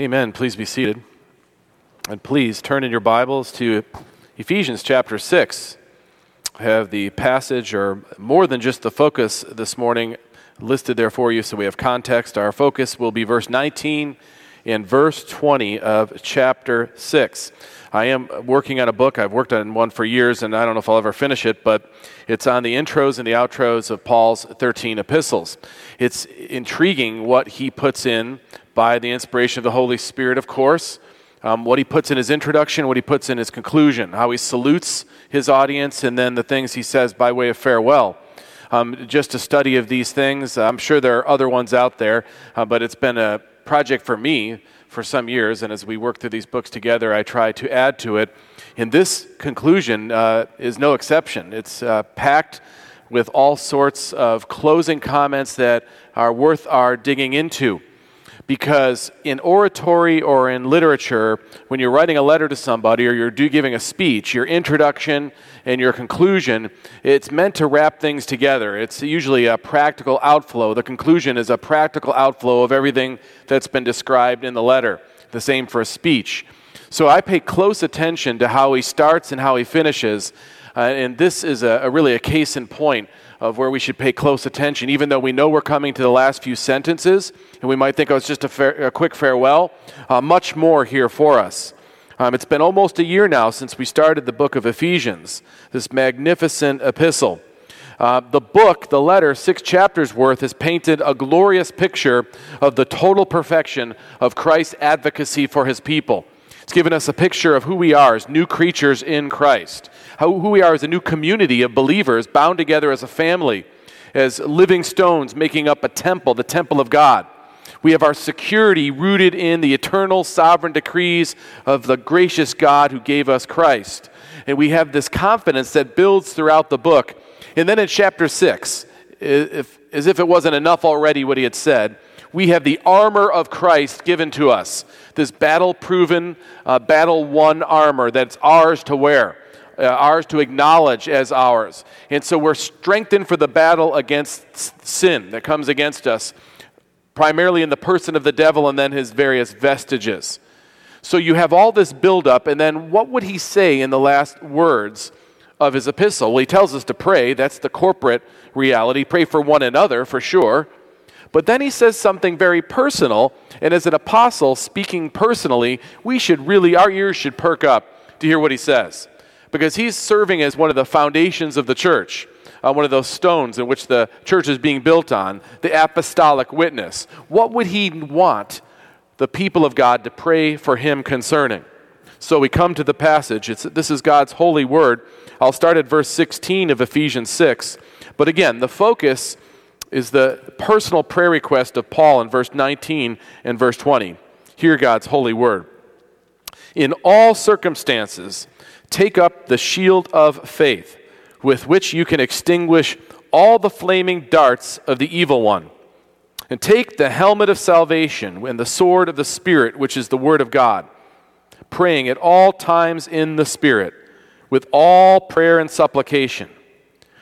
Amen. Please be seated. And please turn in your Bibles to Ephesians chapter 6. I have the passage, or more than just the focus this morning, listed there for you so we have context. Our focus will be verse 19 and verse 20 of chapter 6. I am working on a book. I've worked on one for years, and I don't know if I'll ever finish it, but it's on the intros and the outros of Paul's 13 epistles. It's intriguing what he puts in by the inspiration of the Holy Spirit, of course. Um, what he puts in his introduction, what he puts in his conclusion, how he salutes his audience, and then the things he says by way of farewell. Um, just a study of these things. I'm sure there are other ones out there, uh, but it's been a project for me for some years, and as we work through these books together, I try to add to it. And this conclusion uh, is no exception. It's uh, packed with all sorts of closing comments that are worth our digging into because in oratory or in literature, when you're writing a letter to somebody or you're giving a speech, your introduction and your conclusion, it's meant to wrap things together. It's usually a practical outflow. The conclusion is a practical outflow of everything that's been described in the letter. The same for a speech. So I pay close attention to how he starts and how he finishes. Uh, and this is a, a really a case in point of where we should pay close attention, even though we know we're coming to the last few sentences, and we might think, oh, it's just a, fair, a quick farewell. Uh, much more here for us. Um, it's been almost a year now since we started the book of Ephesians, this magnificent epistle. Uh, the book, the letter, six chapters worth, has painted a glorious picture of the total perfection of Christ's advocacy for his people. It's given us a picture of who we are as new creatures in Christ, how, who we are as a new community of believers bound together as a family, as living stones making up a temple, the temple of God. We have our security rooted in the eternal sovereign decrees of the gracious God who gave us Christ. And we have this confidence that builds throughout the book. And then in chapter 6, if, as if it wasn't enough already what he had said, we have the armor of Christ given to us. This battle proven, uh, battle won armor that's ours to wear, uh, ours to acknowledge as ours. And so we're strengthened for the battle against sin that comes against us, primarily in the person of the devil and then his various vestiges. So you have all this buildup, and then what would he say in the last words of his epistle? Well, he tells us to pray. That's the corporate reality. Pray for one another, for sure. But then he says something very personal, and as an apostle speaking personally, we should really, our ears should perk up to hear what he says. Because he's serving as one of the foundations of the church, uh, one of those stones in which the church is being built on, the apostolic witness. What would he want the people of God to pray for him concerning? So we come to the passage. It's, this is God's holy word. I'll start at verse 16 of Ephesians 6. But again, the focus is the personal prayer request of Paul in verse 19 and verse 20. Hear God's holy word. In all circumstances, take up the shield of faith, with which you can extinguish all the flaming darts of the evil one. And take the helmet of salvation and the sword of the Spirit, which is the word of God, praying at all times in the Spirit, with all prayer and supplication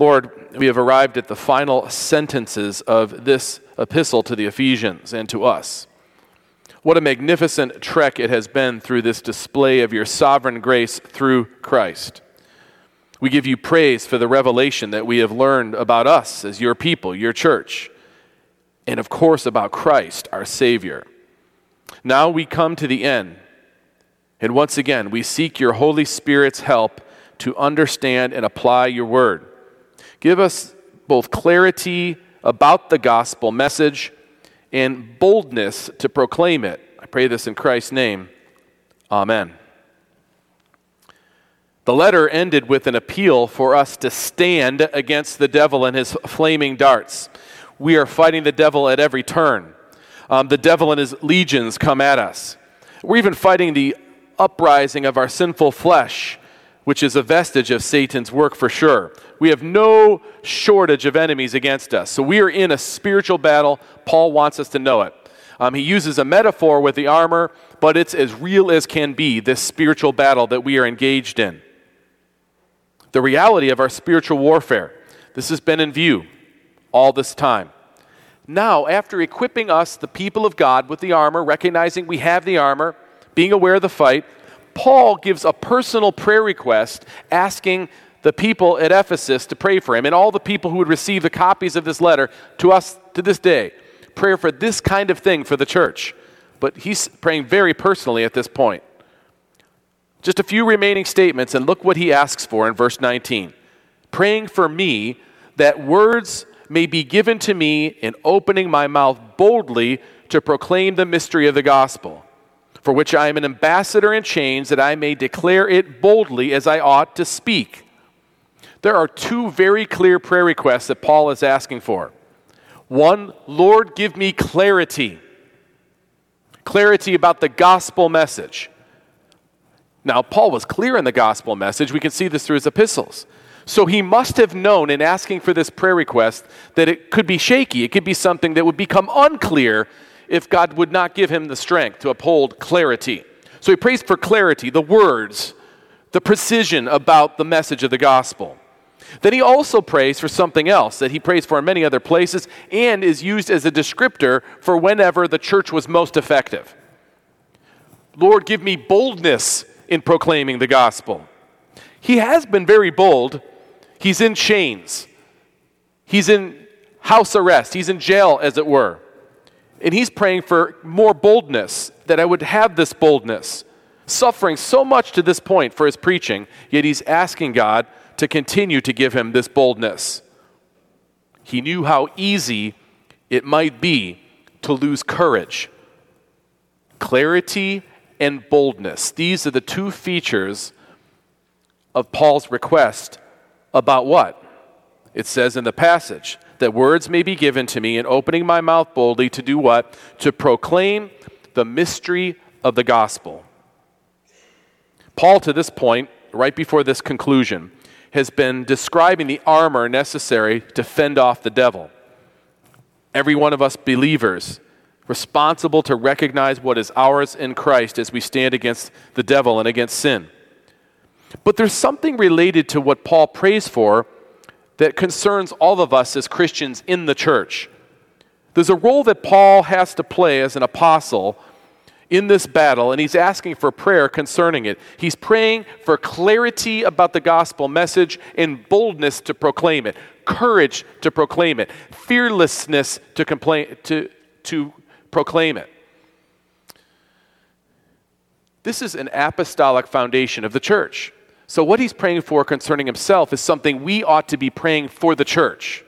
Lord, we have arrived at the final sentences of this epistle to the Ephesians and to us. What a magnificent trek it has been through this display of your sovereign grace through Christ. We give you praise for the revelation that we have learned about us as your people, your church, and of course about Christ, our Savior. Now we come to the end, and once again we seek your Holy Spirit's help to understand and apply your word. Give us both clarity about the gospel message and boldness to proclaim it. I pray this in Christ's name. Amen. The letter ended with an appeal for us to stand against the devil and his flaming darts. We are fighting the devil at every turn. Um, the devil and his legions come at us. We're even fighting the uprising of our sinful flesh, which is a vestige of Satan's work for sure. We have no shortage of enemies against us. So we are in a spiritual battle. Paul wants us to know it. Um, he uses a metaphor with the armor, but it's as real as can be, this spiritual battle that we are engaged in. The reality of our spiritual warfare. This has been in view all this time. Now, after equipping us, the people of God, with the armor, recognizing we have the armor, being aware of the fight, Paul gives a personal prayer request asking the people at Ephesus to pray for him and all the people who would receive the copies of this letter to us to this day. Prayer for this kind of thing for the church. But he's praying very personally at this point. Just a few remaining statements, and look what he asks for in verse 19. Praying for me that words may be given to me in opening my mouth boldly to proclaim the mystery of the gospel, for which I am an ambassador in chains, that I may declare it boldly as I ought to speak. There are two very clear prayer requests that Paul is asking for. One, Lord, give me clarity. Clarity about the gospel message. Now, Paul was clear in the gospel message. We can see this through his epistles. So he must have known in asking for this prayer request that it could be shaky. It could be something that would become unclear if God would not give him the strength to uphold clarity. So he prays for clarity, the words, the precision about the message of the gospel. Then he also prays for something else that he prays for in many other places and is used as a descriptor for whenever the church was most effective. Lord, give me boldness in proclaiming the gospel. He has been very bold. He's in chains, he's in house arrest, he's in jail, as it were. And he's praying for more boldness, that I would have this boldness. Suffering so much to this point for his preaching, yet he's asking God to continue to give him this boldness. He knew how easy it might be to lose courage. Clarity and boldness. These are the two features of Paul's request about what? It says in the passage that words may be given to me in opening my mouth boldly to do what? To proclaim the mystery of the gospel. Paul, to this point, right before this conclusion, has been describing the armor necessary to fend off the devil. Every one of us believers responsible to recognize what is ours in Christ as we stand against the devil and against sin. But there's something related to what Paul prays for that concerns all of us as Christians in the church. There's a role that Paul has to play as an apostle in this battle, and he's asking for prayer concerning it. He's praying for clarity about the gospel message and boldness to proclaim it, courage to proclaim it, fearlessness to, complain, to, to proclaim it. This is an apostolic foundation of the church. So, what he's praying for concerning himself is something we ought to be praying for the church,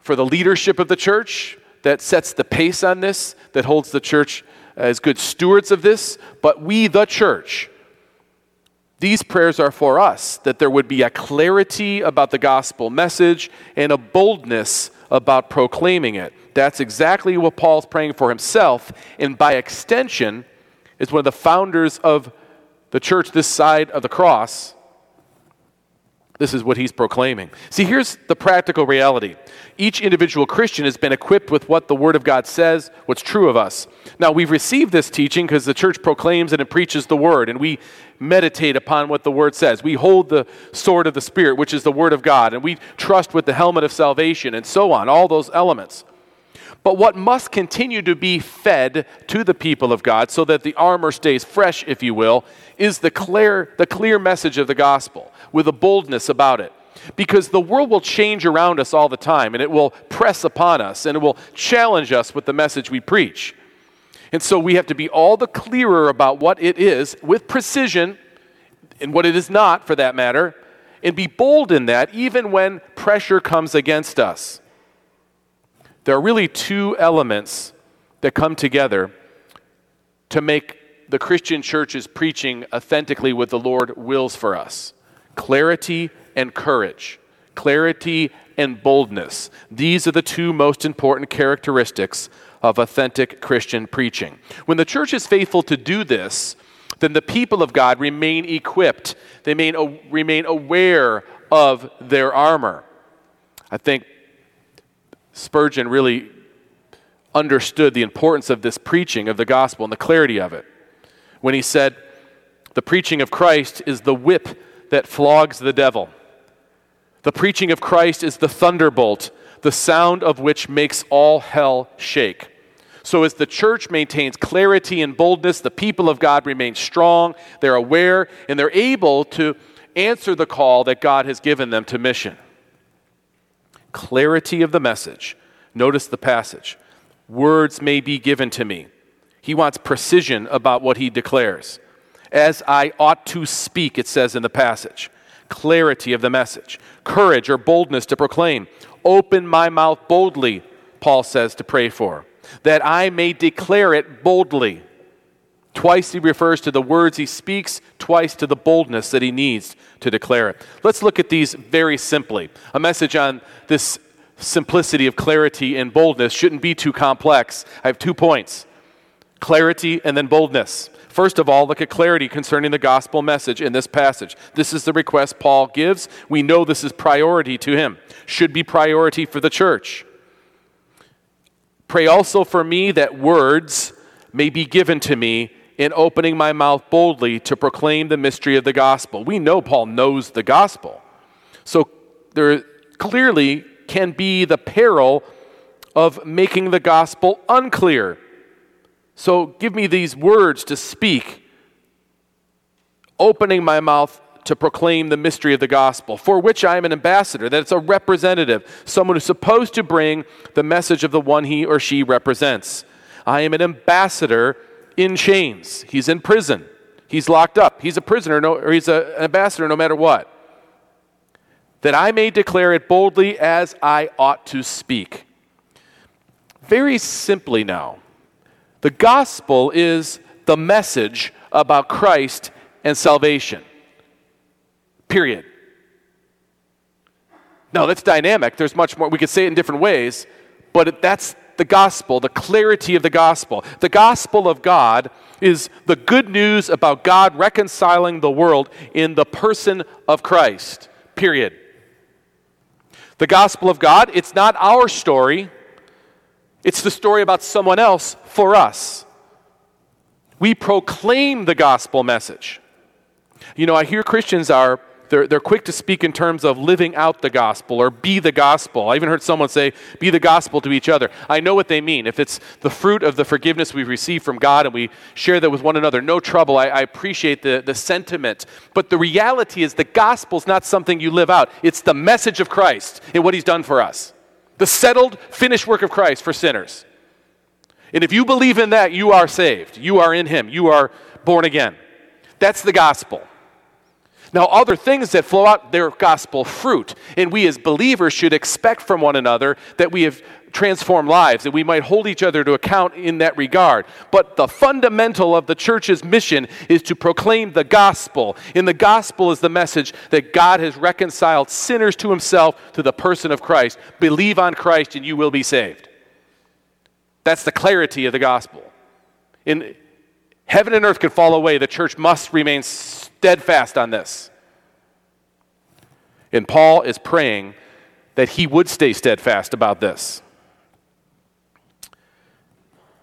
for the leadership of the church that sets the pace on this, that holds the church as good stewards of this, but we, the church, these prayers are for us that there would be a clarity about the gospel message and a boldness about proclaiming it. That's exactly what Paul's praying for himself, and by extension, is one of the founders of the church this side of the cross this is what he's proclaiming. See, here's the practical reality. Each individual Christian has been equipped with what the Word of God says, what's true of us. Now, we've received this teaching because the church proclaims and it preaches the Word, and we meditate upon what the Word says. We hold the sword of the Spirit, which is the Word of God, and we trust with the helmet of salvation, and so on, all those elements. But what must continue to be fed to the people of God so that the armor stays fresh, if you will, is the clear, the clear message of the gospel with a boldness about it. Because the world will change around us all the time and it will press upon us and it will challenge us with the message we preach. And so we have to be all the clearer about what it is with precision and what it is not, for that matter, and be bold in that even when pressure comes against us. There are really two elements that come together to make the Christian church is preaching authentically what the Lord wills for us clarity and courage, clarity and boldness. These are the two most important characteristics of authentic Christian preaching. When the church is faithful to do this, then the people of God remain equipped. They remain, remain aware of their armor. I think Spurgeon really understood the importance of this preaching of the gospel and the clarity of it when he said, The preaching of Christ is the whip that flogs the devil. The preaching of Christ is the thunderbolt, the sound of which makes all hell shake. So, as the church maintains clarity and boldness, the people of God remain strong, they're aware, and they're able to answer the call that God has given them to mission. Clarity of the message. Notice the passage. Words may be given to me. He wants precision about what he declares. As I ought to speak, it says in the passage. Clarity of the message. Courage or boldness to proclaim. Open my mouth boldly, Paul says to pray for, that I may declare it boldly. Twice he refers to the words he speaks, twice to the boldness that he needs to declare it. Let's look at these very simply. A message on this simplicity of clarity and boldness shouldn't be too complex. I have two points clarity and then boldness. First of all, look at clarity concerning the gospel message in this passage. This is the request Paul gives. We know this is priority to him, should be priority for the church. Pray also for me that words may be given to me in opening my mouth boldly to proclaim the mystery of the gospel. We know Paul knows the gospel. So there clearly can be the peril of making the gospel unclear. So give me these words to speak, opening my mouth to proclaim the mystery of the gospel, for which I am an ambassador, that it's a representative, someone who's supposed to bring the message of the one he or she represents. I am an ambassador in chains. He's in prison. He's locked up. He's a prisoner, no, or he's a, an ambassador no matter what. That I may declare it boldly as I ought to speak. Very simply now, the gospel is the message about Christ and salvation. Period. No, that's dynamic. There's much more. We could say it in different ways, but that's the gospel, the clarity of the gospel. The gospel of God is the good news about God reconciling the world in the person of Christ. Period. The gospel of God, it's not our story, it's the story about someone else for us. We proclaim the gospel message. You know, I hear Christians are they're, they're quick to speak in terms of living out the gospel or be the gospel. I even heard someone say, be the gospel to each other. I know what they mean. If it's the fruit of the forgiveness we've received from God and we share that with one another, no trouble. I, I appreciate the, the sentiment. But the reality is the gospel is not something you live out, it's the message of Christ and what he's done for us. The settled, finished work of Christ for sinners. And if you believe in that, you are saved. You are in him. You are born again. That's the gospel. Now, other things that flow out, they're gospel fruit. And we as believers should expect from one another that we have transformed lives, that we might hold each other to account in that regard. But the fundamental of the church's mission is to proclaim the gospel. And the gospel is the message that God has reconciled sinners to himself through the person of Christ. Believe on Christ and you will be saved. That's the clarity of the gospel. In heaven and earth can fall away, the church must remain steadfast on this. And Paul is praying that he would stay steadfast about this.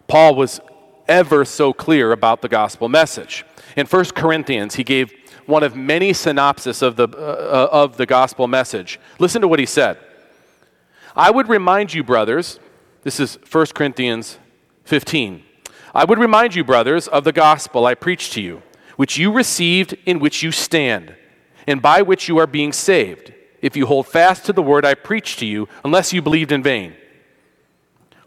Paul was ever so clear about the gospel message. In 1 Corinthians, he gave one of many synopses of the, uh, of the gospel message. Listen to what he said. I would remind you, brothers, this is 1 Corinthians 15. I would remind you, brothers, of the gospel I preached to you which you received, in which you stand, and by which you are being saved, if you hold fast to the word I preached to you, unless you believed in vain.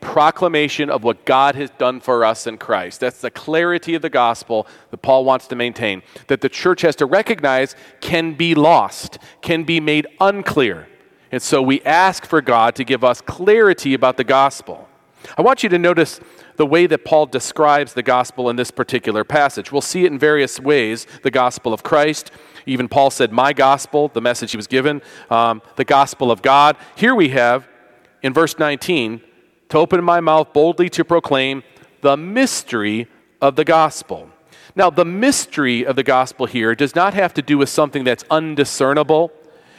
proclamation of what God has done for us in Christ. That's the clarity of the gospel that Paul wants to maintain, that the church has to recognize can be lost, can be made unclear. And so we ask for God to give us clarity about the gospel. I want you to notice the way that Paul describes the gospel in this particular passage. We'll see it in various ways the gospel of Christ. Even Paul said, My gospel, the message he was given, um, the gospel of God. Here we have, in verse 19, to open my mouth boldly to proclaim the mystery of the gospel. Now, the mystery of the gospel here does not have to do with something that's undiscernible,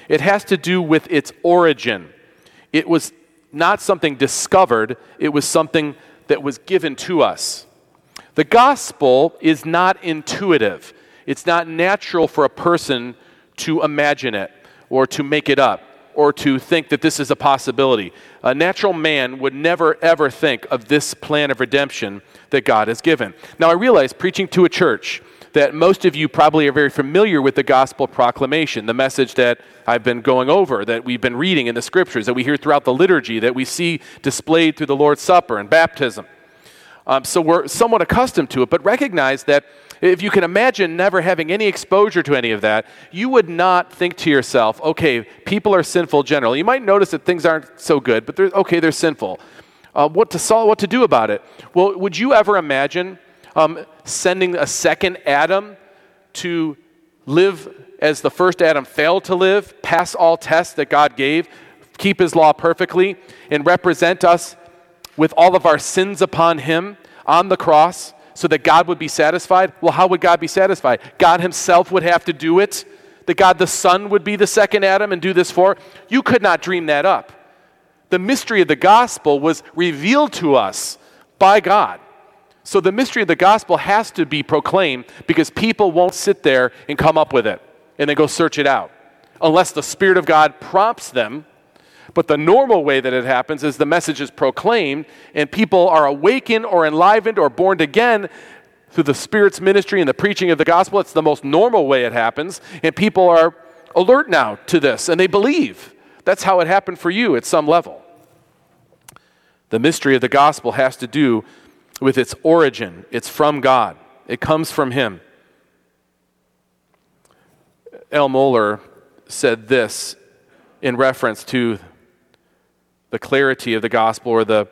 it has to do with its origin. It was not something discovered, it was something that was given to us. The gospel is not intuitive, it's not natural for a person to imagine it or to make it up or to think that this is a possibility. A natural man would never, ever think of this plan of redemption that God has given. Now, I realize preaching to a church that most of you probably are very familiar with the gospel proclamation, the message that I've been going over, that we've been reading in the scriptures, that we hear throughout the liturgy, that we see displayed through the Lord's Supper and baptism. Um, so we're somewhat accustomed to it, but recognize that if you can imagine never having any exposure to any of that, you would not think to yourself, okay, people are sinful generally. You might notice that things aren't so good, but they're, okay, they're sinful. Uh, what to solve, what to do about it? Well, would you ever imagine um, sending a second Adam to live as the first Adam failed to live, pass all tests that God gave, keep his law perfectly, and represent us with all of our sins upon him on the cross? so that God would be satisfied? Well, how would God be satisfied? God Himself would have to do it. That God the Son would be the second Adam and do this for? You could not dream that up. The mystery of the gospel was revealed to us by God. So the mystery of the gospel has to be proclaimed because people won't sit there and come up with it and then go search it out unless the Spirit of God prompts them but the normal way that it happens is the message is proclaimed and people are awakened or enlivened or born again through the Spirit's ministry and the preaching of the gospel. It's the most normal way it happens. And people are alert now to this and they believe. That's how it happened for you at some level. The mystery of the gospel has to do with its origin, it's from God, it comes from Him. Al Mohler said this in reference to the clarity of the gospel or the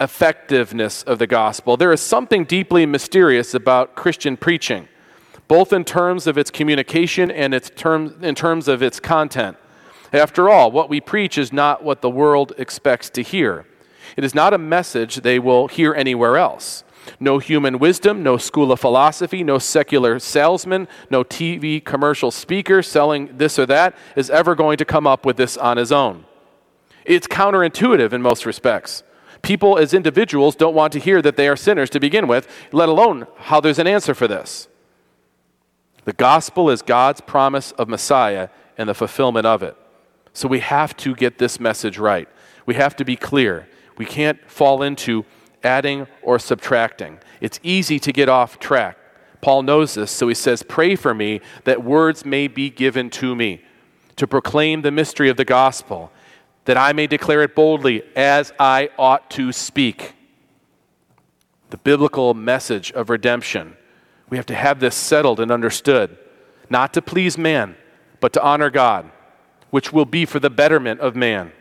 effectiveness of the gospel. There is something deeply mysterious about Christian preaching, both in terms of its communication and its term, in terms of its content. After all, what we preach is not what the world expects to hear. It is not a message they will hear anywhere else. No human wisdom, no school of philosophy, no secular salesman, no TV commercial speaker selling this or that is ever going to come up with this on his own. It's counterintuitive in most respects. People as individuals don't want to hear that they are sinners to begin with, let alone how there's an answer for this. The gospel is God's promise of Messiah and the fulfillment of it. So we have to get this message right. We have to be clear. We can't fall into adding or subtracting. It's easy to get off track. Paul knows this, so he says, Pray for me that words may be given to me to proclaim the mystery of the gospel that I may declare it boldly as I ought to speak. The biblical message of redemption. We have to have this settled and understood, not to please man, but to honor God, which will be for the betterment of man.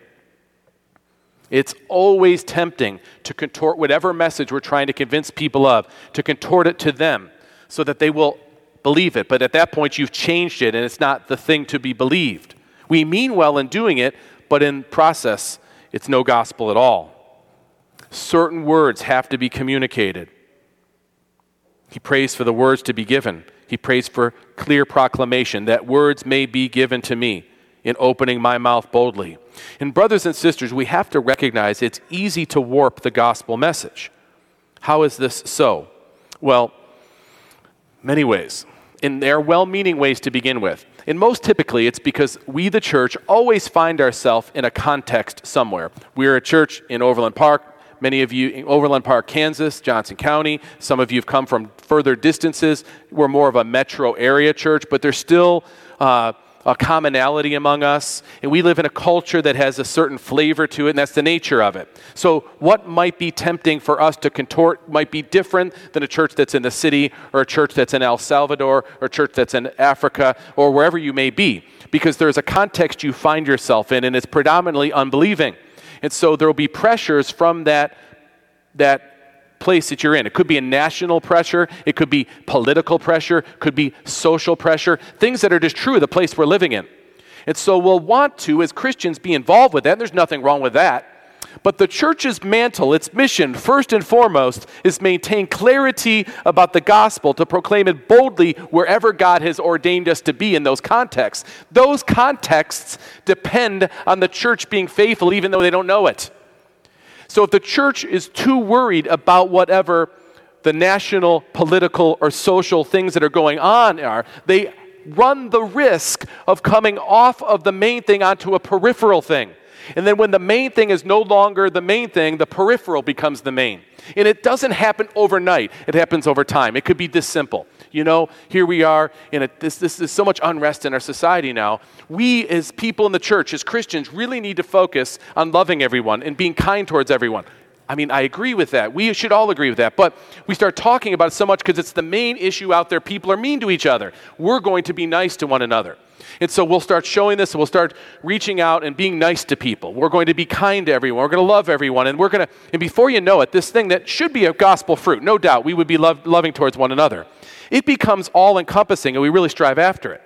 It's always tempting to contort whatever message we're trying to convince people of, to contort it to them so that they will believe it. But at that point, you've changed it and it's not the thing to be believed. We mean well in doing it, but in process, it's no gospel at all. Certain words have to be communicated. He prays for the words to be given. He prays for clear proclamation that words may be given to me in opening my mouth boldly. And, brothers and sisters, we have to recognize it's easy to warp the gospel message. How is this so? Well, many ways. In their well meaning ways to begin with. And most typically, it's because we, the church, always find ourselves in a context somewhere. We're a church in Overland Park. Many of you in Overland Park, Kansas, Johnson County. Some of you have come from further distances. We're more of a metro area church, but there's still uh, a commonality among us, and we live in a culture that has a certain flavor to it, and that's the nature of it. So, what might be tempting for us to contort might be different than a church that's in the city, or a church that's in El Salvador, or a church that's in Africa, or wherever you may be, because there's a context you find yourself in, and it's predominantly unbelieving. And so, there will be pressures from that. that place that you're in. It could be a national pressure, it could be political pressure, could be social pressure, things that are just true of the place we're living in. And so we'll want to, as Christians, be involved with that, and there's nothing wrong with that. But the church's mantle, its mission, first and foremost, is maintain clarity about the gospel, to proclaim it boldly wherever God has ordained us to be in those contexts. Those contexts depend on the church being faithful, even though they don't know it. So if the church is too worried about whatever the national, political, or social things that are going on are, they run the risk of coming off of the main thing onto a peripheral thing. And then when the main thing is no longer the main thing, the peripheral becomes the main. And it doesn't happen overnight, it happens over time. It could be this simple. You know, here we are in a, this, this is so much unrest in our society now. We, as people in the church, as Christians, really need to focus on loving everyone and being kind towards everyone. I mean, I agree with that. We should all agree with that. But we start talking about it so much because it's the main issue out there. People are mean to each other. We're going to be nice to one another. And so we'll start showing this, and we'll start reaching out and being nice to people. We're going to be kind to everyone. We're going to love everyone. And we're going to, and before you know it, this thing that should be a gospel fruit, no doubt, we would be loving towards one another. It becomes all encompassing, and we really strive after it.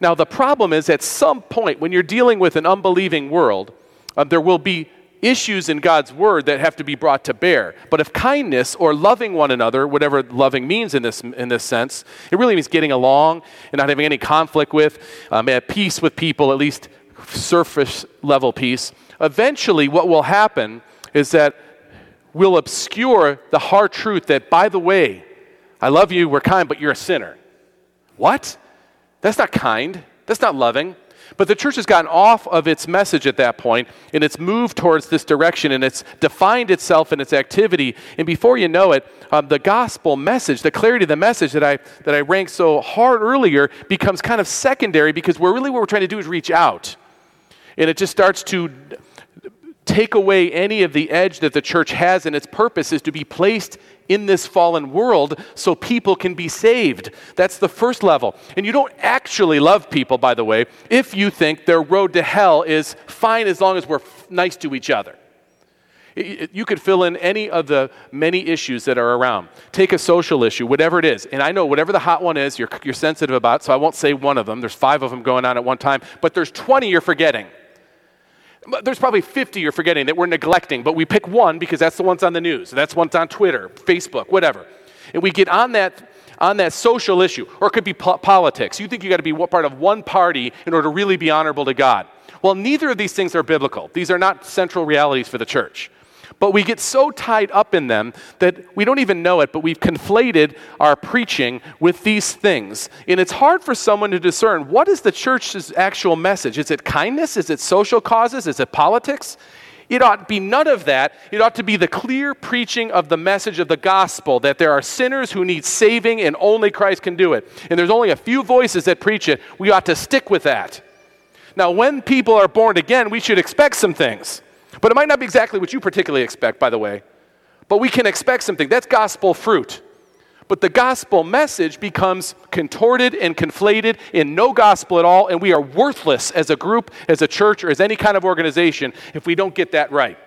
Now, the problem is at some point, when you're dealing with an unbelieving world, uh, there will be issues in God's word that have to be brought to bear. But if kindness or loving one another, whatever loving means in this, in this sense, it really means getting along and not having any conflict with, um, at peace with people, at least surface level peace. Eventually, what will happen is that we'll obscure the hard truth that, by the way, I love you, we're kind, but you're a sinner. What? That's not kind. That's not loving. But the church has gotten off of its message at that point, and it's moved towards this direction, and it's defined itself in its activity. And before you know it, um, the gospel message, the clarity of the message that I, that I ranked so hard earlier, becomes kind of secondary because we're really what we're trying to do is reach out. And it just starts to take away any of the edge that the church has, and its purpose is to be placed in this fallen world so people can be saved. That's the first level. And you don't actually love people, by the way, if you think their road to hell is fine as long as we're nice to each other. You could fill in any of the many issues that are around. Take a social issue, whatever it is. And I know whatever the hot one is, you're, you're sensitive about, so I won't say one of them. There's five of them going on at one time, but there's 20 you're forgetting. There's probably 50 you're forgetting that we're neglecting, but we pick one because that's the one's on the news. That's one's on Twitter, Facebook, whatever. And we get on that on that social issue, or it could be po- politics. You think you got to be part of one party in order to really be honorable to God. Well, neither of these things are biblical. These are not central realities for the church. But we get so tied up in them that we don't even know it, but we've conflated our preaching with these things. And it's hard for someone to discern what is the church's actual message? Is it kindness? Is it social causes? Is it politics? It ought to be none of that. It ought to be the clear preaching of the message of the gospel that there are sinners who need saving and only Christ can do it. And there's only a few voices that preach it. We ought to stick with that. Now, when people are born again, we should expect some things. But it might not be exactly what you particularly expect, by the way. But we can expect something. That's gospel fruit. But the gospel message becomes contorted and conflated in no gospel at all, and we are worthless as a group, as a church, or as any kind of organization if we don't get that right.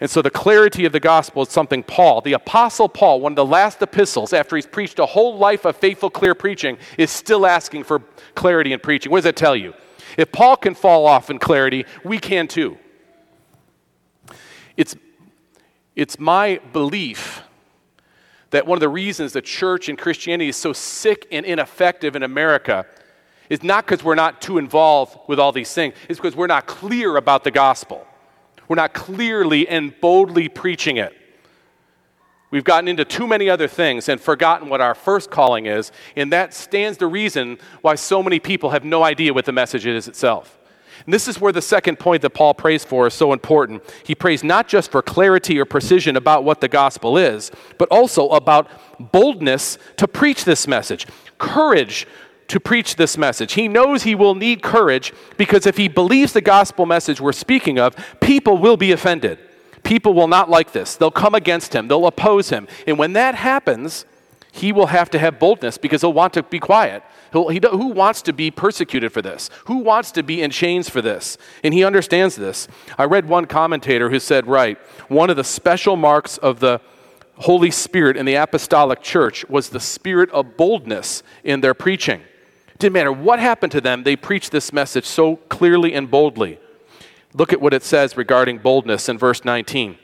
And so the clarity of the gospel is something Paul, the Apostle Paul, one of the last epistles after he's preached a whole life of faithful, clear preaching, is still asking for clarity in preaching. What does that tell you? If Paul can fall off in clarity, we can too. It's, it's my belief that one of the reasons the church and Christianity is so sick and ineffective in America is not because we're not too involved with all these things, it's because we're not clear about the gospel. We're not clearly and boldly preaching it. We've gotten into too many other things and forgotten what our first calling is, and that stands to reason why so many people have no idea what the message is itself. And this is where the second point that Paul prays for is so important. He prays not just for clarity or precision about what the gospel is, but also about boldness to preach this message, courage to preach this message. He knows he will need courage because if he believes the gospel message we're speaking of, people will be offended. People will not like this. They'll come against him, they'll oppose him. And when that happens, he will have to have boldness because he'll want to be quiet. He, who wants to be persecuted for this? Who wants to be in chains for this? And he understands this. I read one commentator who said, right, one of the special marks of the Holy Spirit in the apostolic church was the spirit of boldness in their preaching. It didn't matter what happened to them, they preached this message so clearly and boldly. Look at what it says regarding boldness in verse 19.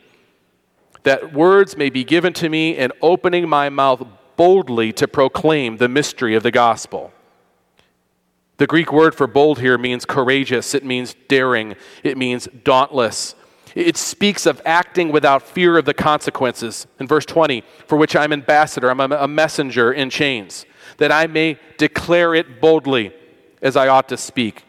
That words may be given to me in opening my mouth boldly to proclaim the mystery of the gospel. The Greek word for bold here means courageous, it means daring, it means dauntless. It speaks of acting without fear of the consequences. In verse 20, for which I'm ambassador, I'm a messenger in chains, that I may declare it boldly as I ought to speak.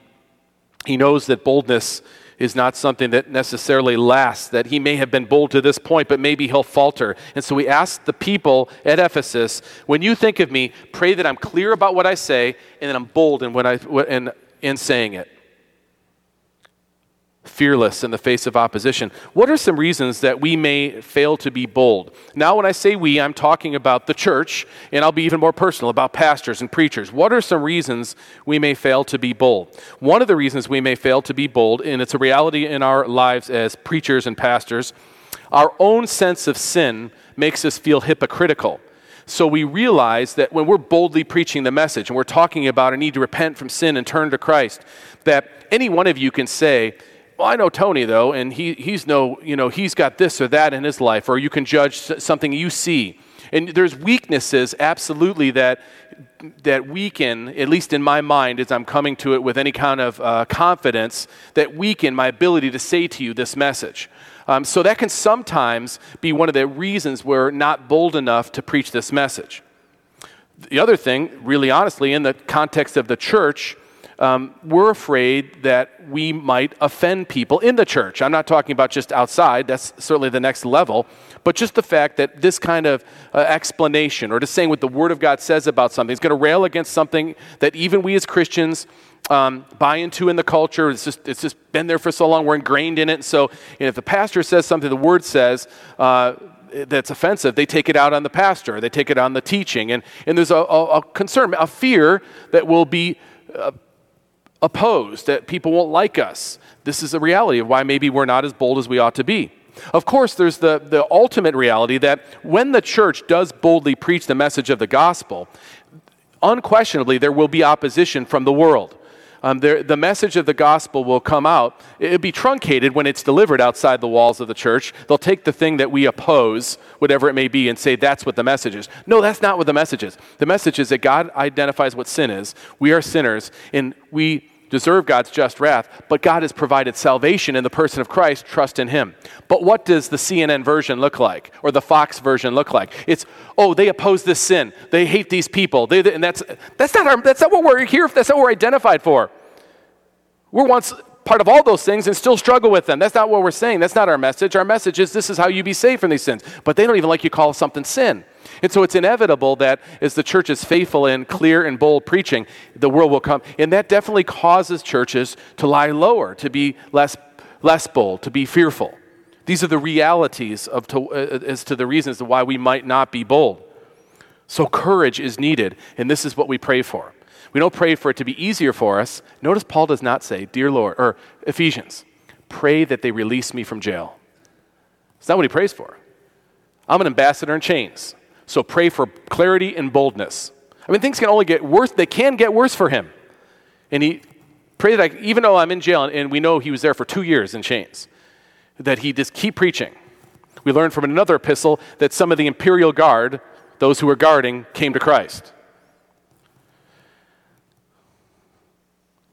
He knows that boldness is not something that necessarily lasts, that he may have been bold to this point, but maybe he'll falter. And so we ask the people at Ephesus, when you think of me, pray that I'm clear about what I say and that I'm bold in, what I, in, in saying it fearless in the face of opposition. What are some reasons that we may fail to be bold? Now, when I say we, I'm talking about the church, and I'll be even more personal about pastors and preachers. What are some reasons we may fail to be bold? One of the reasons we may fail to be bold, and it's a reality in our lives as preachers and pastors, our own sense of sin makes us feel hypocritical. So we realize that when we're boldly preaching the message and we're talking about a need to repent from sin and turn to Christ, that any one of you can say, well, I know Tony though, and he, he's no, you know, he's got this or that in his life, or you can judge something you see. And there's weaknesses, absolutely, that that weaken, at least in my mind, as I'm coming to it with any kind of uh, confidence, that weaken my ability to say to you this message. Um, so that can sometimes be one of the reasons we're not bold enough to preach this message. The other thing, really honestly, in the context of the church, um, we're afraid that we might offend people in the church. I'm not talking about just outside, that's certainly the next level, but just the fact that this kind of uh, explanation or just saying what the Word of God says about something is going to rail against something that even we as Christians um, buy into in the culture. It's just, it's just been there for so long, we're ingrained in it. So you know, if the pastor says something the Word says, uh, that's offensive, they take it out on the pastor, they take it on the teaching. And, and there's a, a, a concern, a fear that will be uh, opposed, that people won't like us. This is a reality of why maybe we're not as bold as we ought to be. Of course, there's the, the ultimate reality that when the church does boldly preach the message of the gospel, unquestionably there will be opposition from the world. Um, there, the message of the gospel will come out. It'll be truncated when it's delivered outside the walls of the church. They'll take the thing that we oppose, whatever it may be, and say that's what the message is. No, that's not what the message is. The message is that God identifies what sin is. We are sinners, and we deserve God's just wrath, but God has provided salvation in the person of Christ. Trust in Him. But what does the CNN version look like, or the Fox version look like? It's oh, they oppose this sin, they hate these people, they, and that's that's not our, that's not what we're here. For. That's not what we're identified for. We're once part of all those things and still struggle with them. That's not what we're saying. That's not our message. Our message is this is how you be saved from these sins. But they don't even like you call something sin. And so it's inevitable that as the church is faithful in clear and bold preaching, the world will come. And that definitely causes churches to lie lower, to be less, less bold, to be fearful. These are the realities of to, uh, as to the reasons why we might not be bold. So courage is needed, and this is what we pray for. We don't pray for it to be easier for us. Notice Paul does not say, Dear Lord, or Ephesians, pray that they release me from jail. It's not what he prays for. I'm an ambassador in chains. So pray for clarity and boldness. I mean, things can only get worse. They can get worse for him. And he prayed that, I, even though I'm in jail, and we know he was there for two years in chains, that he just keep preaching. We learn from another epistle that some of the imperial guard, those who were guarding, came to Christ.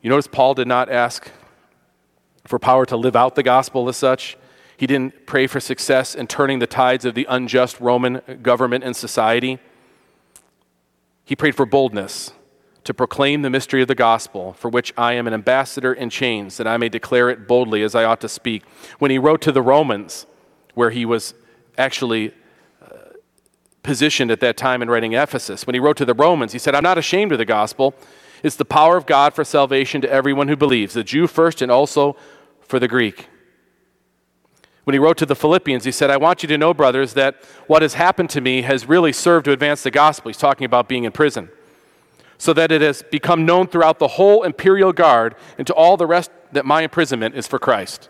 You notice Paul did not ask for power to live out the gospel as such. He didn't pray for success in turning the tides of the unjust Roman government and society. He prayed for boldness to proclaim the mystery of the gospel, for which I am an ambassador in chains, that I may declare it boldly as I ought to speak. When he wrote to the Romans, where he was actually uh, positioned at that time in writing Ephesus, when he wrote to the Romans, he said, I'm not ashamed of the gospel It's the power of God for salvation to everyone who believes, the Jew first and also for the Greek. When he wrote to the Philippians, he said, I want you to know, brothers, that what has happened to me has really served to advance the gospel. He's talking about being in prison. So that it has become known throughout the whole imperial guard and to all the rest that my imprisonment is for Christ.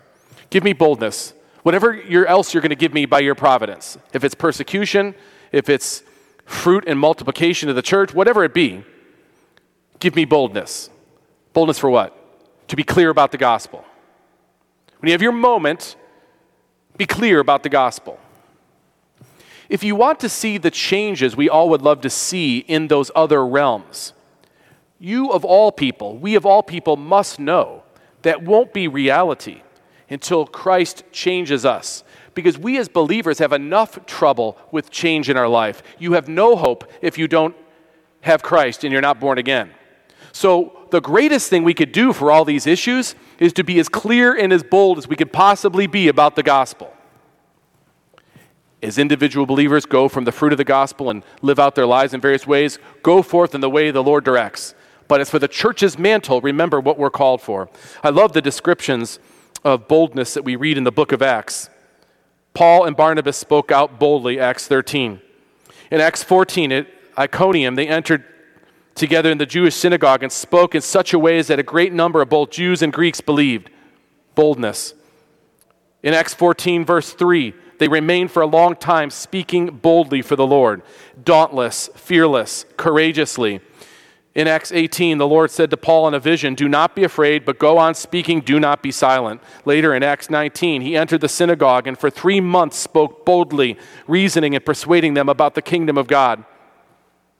Give me boldness. Whatever else you're going to give me by your providence. If it's persecution, if it's fruit and multiplication of the church, whatever it be, give me boldness. Boldness for what? To be clear about the gospel. When you have your moment, be clear about the gospel. If you want to see the changes we all would love to see in those other realms, you of all people, we of all people must know that won't be reality until Christ changes us. Because we as believers have enough trouble with change in our life. You have no hope if you don't have Christ and you're not born again. So, the greatest thing we could do for all these issues is to be as clear and as bold as we could possibly be about the gospel. As individual believers go from the fruit of the gospel and live out their lives in various ways, go forth in the way the Lord directs. But as for the church's mantle, remember what we're called for. I love the descriptions of boldness that we read in the book of Acts. Paul and Barnabas spoke out boldly, Acts 13. In Acts 14, at Iconium, they entered together in the Jewish synagogue and spoke in such a way as that a great number of both Jews and Greeks believed. Boldness. In Acts 14, verse 3, they remained for a long time speaking boldly for the Lord, dauntless, fearless, courageously. In Acts 18, the Lord said to Paul in a vision, Do not be afraid, but go on speaking, do not be silent. Later in Acts 19, he entered the synagogue and for three months spoke boldly, reasoning and persuading them about the kingdom of God.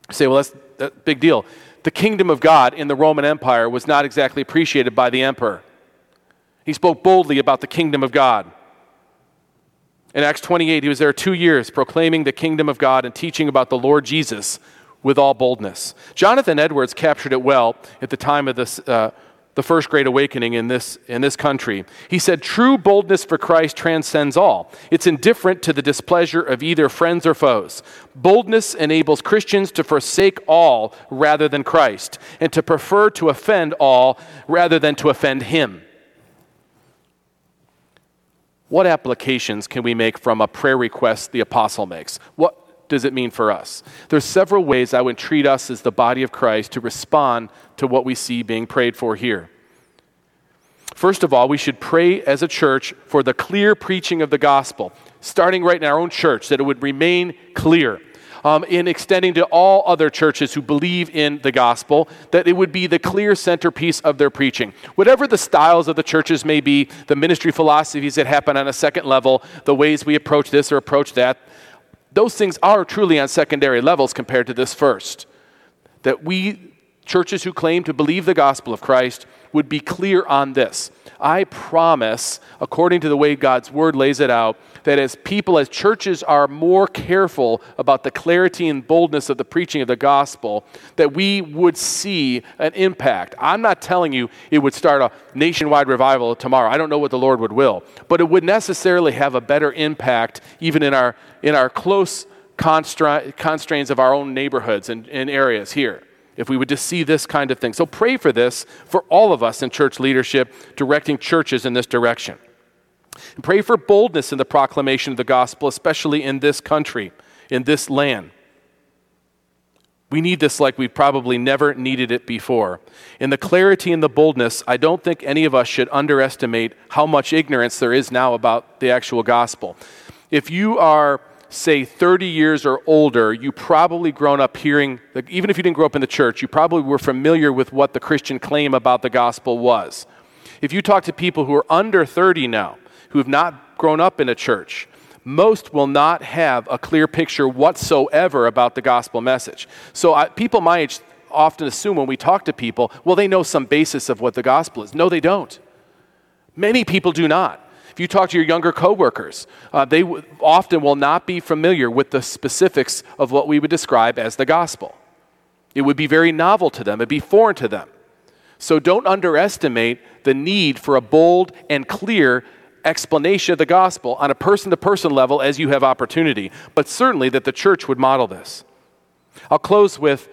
You say, well, that's a big deal. The kingdom of God in the Roman Empire was not exactly appreciated by the emperor. He spoke boldly about the kingdom of God. In Acts 28, he was there two years proclaiming the kingdom of God and teaching about the Lord Jesus with all boldness. Jonathan Edwards captured it well at the time of this, uh, the first great awakening in this, in this country. He said, True boldness for Christ transcends all. It's indifferent to the displeasure of either friends or foes. Boldness enables Christians to forsake all rather than Christ, and to prefer to offend all rather than to offend Him. What applications can we make from a prayer request the apostle makes? What, does it mean for us? There's several ways I would treat us as the body of Christ to respond to what we see being prayed for here. First of all, we should pray as a church for the clear preaching of the gospel, starting right in our own church, that it would remain clear. Um, in extending to all other churches who believe in the gospel, that it would be the clear centerpiece of their preaching. Whatever the styles of the churches may be, the ministry philosophies that happen on a second level, the ways we approach this or approach that, those things are truly on secondary levels compared to this first. That we, churches who claim to believe the gospel of Christ, would be clear on this. I promise, according to the way God's word lays it out, that as people, as churches are more careful about the clarity and boldness of the preaching of the gospel, that we would see an impact. I'm not telling you it would start a nationwide revival tomorrow. I don't know what the Lord would will, but it would necessarily have a better impact even in our, in our close constra- constraints of our own neighborhoods and, and areas here if we would just see this kind of thing. So pray for this for all of us in church leadership, directing churches in this direction. And pray for boldness in the proclamation of the gospel, especially in this country, in this land. We need this like we've probably never needed it before. In the clarity and the boldness, I don't think any of us should underestimate how much ignorance there is now about the actual gospel. If you are say 30 years or older, you probably grown up hearing, even if you didn't grow up in the church, you probably were familiar with what the Christian claim about the gospel was. If you talk to people who are under 30 now, who have not grown up in a church, most will not have a clear picture whatsoever about the gospel message. So I, people my age often assume when we talk to people, well, they know some basis of what the gospel is. No, they don't. Many people do not. If you talk to your younger coworkers, uh, they w- often will not be familiar with the specifics of what we would describe as the gospel. It would be very novel to them, it'd be foreign to them. So don't underestimate the need for a bold and clear explanation of the gospel on a person to person level as you have opportunity, but certainly that the church would model this. I'll close with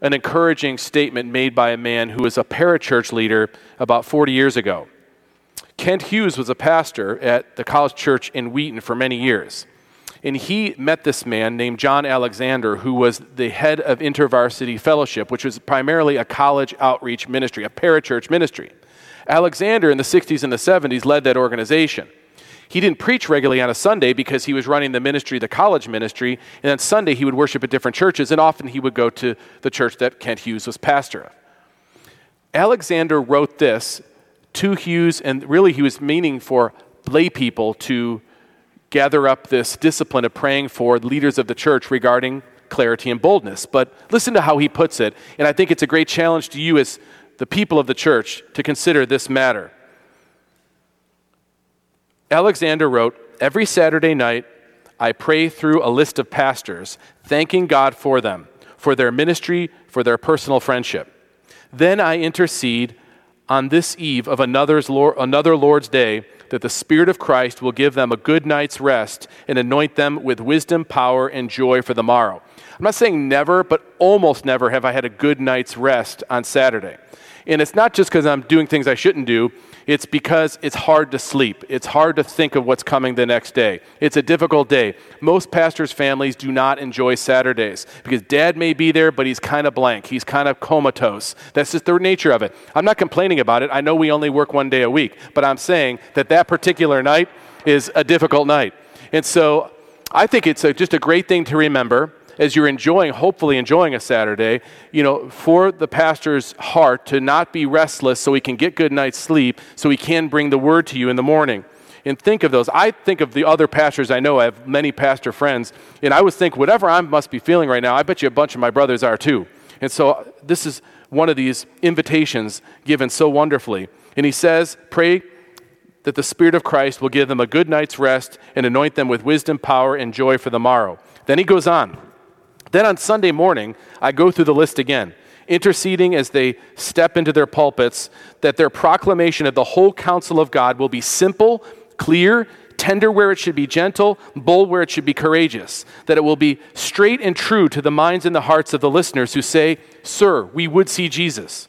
an encouraging statement made by a man who was a parachurch leader about 40 years ago. Kent Hughes was a pastor at the college church in Wheaton for many years. And he met this man named John Alexander, who was the head of InterVarsity Fellowship, which was primarily a college outreach ministry, a parachurch ministry. Alexander in the 60s and the 70s led that organization. He didn't preach regularly on a Sunday because he was running the ministry, the college ministry, and on Sunday he would worship at different churches, and often he would go to the church that Kent Hughes was pastor of. Alexander wrote this to Hughes, and really he was meaning for lay people to gather up this discipline of praying for leaders of the church regarding clarity and boldness. But listen to how he puts it, and I think it's a great challenge to you as the people of the church to consider this matter. Alexander wrote, Every Saturday night, I pray through a list of pastors, thanking God for them, for their ministry, for their personal friendship. Then I intercede on this eve of another's Lord, another Lord's day that the Spirit of Christ will give them a good night's rest and anoint them with wisdom, power, and joy for the morrow. I'm not saying never, but almost never have I had a good night's rest on Saturday. And it's not just because I'm doing things I shouldn't do, it's because it's hard to sleep. It's hard to think of what's coming the next day. It's a difficult day. Most pastors' families do not enjoy Saturdays because dad may be there, but he's kind of blank. He's kind of comatose. That's just the nature of it. I'm not complaining about it. I know we only work one day a week, but I'm saying that that particular night is a difficult night. And so I think it's a, just a great thing to remember as you're enjoying, hopefully enjoying a Saturday, you know, for the pastor's heart to not be restless so he can get good night's sleep, so he can bring the word to you in the morning. And think of those. I think of the other pastors I know. I have many pastor friends, and I would think whatever I must be feeling right now, I bet you a bunch of my brothers are too. And so uh, this is one of these invitations given so wonderfully. And he says, Pray that the Spirit of Christ will give them a good night's rest and anoint them with wisdom, power, and joy for the morrow. Then he goes on. Then on Sunday morning, I go through the list again, interceding as they step into their pulpits that their proclamation of the whole counsel of God will be simple, clear, tender where it should be gentle, bold where it should be courageous, that it will be straight and true to the minds and the hearts of the listeners who say, Sir, we would see Jesus.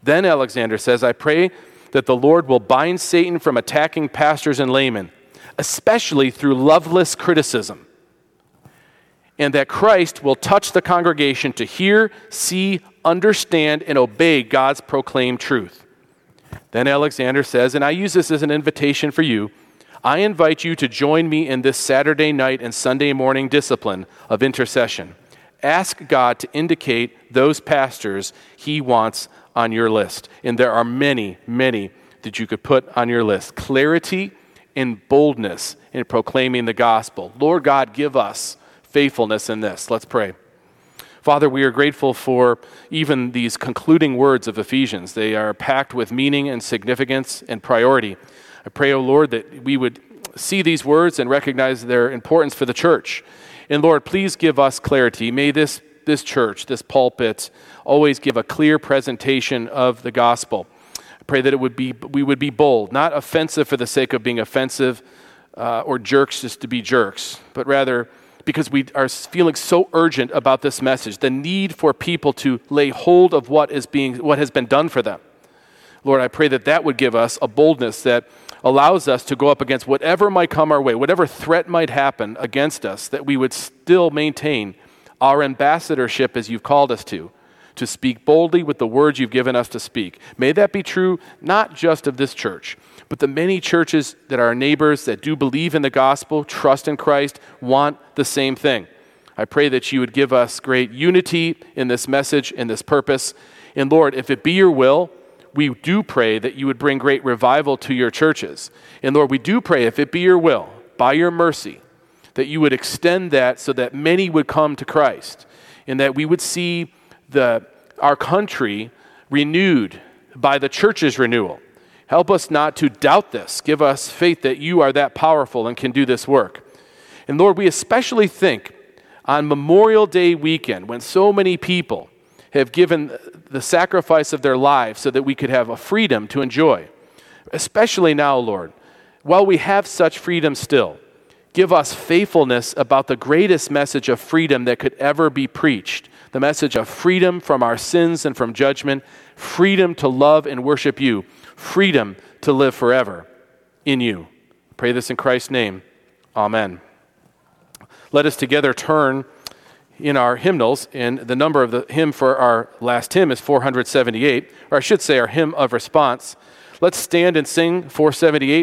Then Alexander says, I pray that the Lord will bind Satan from attacking pastors and laymen, especially through loveless criticism and that Christ will touch the congregation to hear, see, understand, and obey God's proclaimed truth. Then Alexander says, and I use this as an invitation for you I invite you to join me in this Saturday night and Sunday morning discipline of intercession. Ask God to indicate those pastors he wants on your list. And there are many, many that you could put on your list. Clarity and boldness in proclaiming the gospel. Lord God, give us faithfulness in this. Let's pray. Father, we are grateful for even these concluding words of Ephesians. They are packed with meaning and significance and priority. I pray, O oh Lord, that we would see these words and recognize their importance for the church. And Lord, please give us clarity. May this, this church, this pulpit, always give a clear presentation of the gospel. I pray that it would be, we would be bold, not offensive for the sake of being offensive uh, or jerks just to be jerks, but rather because we are feeling so urgent about this message, the need for people to lay hold of what is being what has been done for them. Lord, I pray that that would give us a boldness that allows us to go up against whatever might come our way, whatever threat might happen against us, that we would still maintain our ambassadorship as you've called us to, to speak boldly with the words you've given us to speak. May that be true not just of this church, but the many churches that are neighbors that do believe in the gospel, trust in Christ, want the same thing. I pray that you would give us great unity in this message, in this purpose. And Lord, if it be your will, we do pray that you would bring great revival to your churches. And Lord, we do pray, if it be your will, by your mercy, that you would extend that so that many would come to Christ and that we would see the, our country renewed by the church's renewal. Help us not to doubt this. Give us faith that you are that powerful and can do this work. And Lord, we especially think on Memorial Day weekend when so many people have given the sacrifice of their lives so that we could have a freedom to enjoy. Especially now, Lord, while we have such freedom still, give us faithfulness about the greatest message of freedom that could ever be preached the message of freedom from our sins and from judgment, freedom to love and worship you, freedom to live forever in you. Pray this in Christ's name. Amen. Let us together turn in our hymnals, and the number of the hymn for our last hymn is 478, or I should say our hymn of response. Let's stand and sing 478.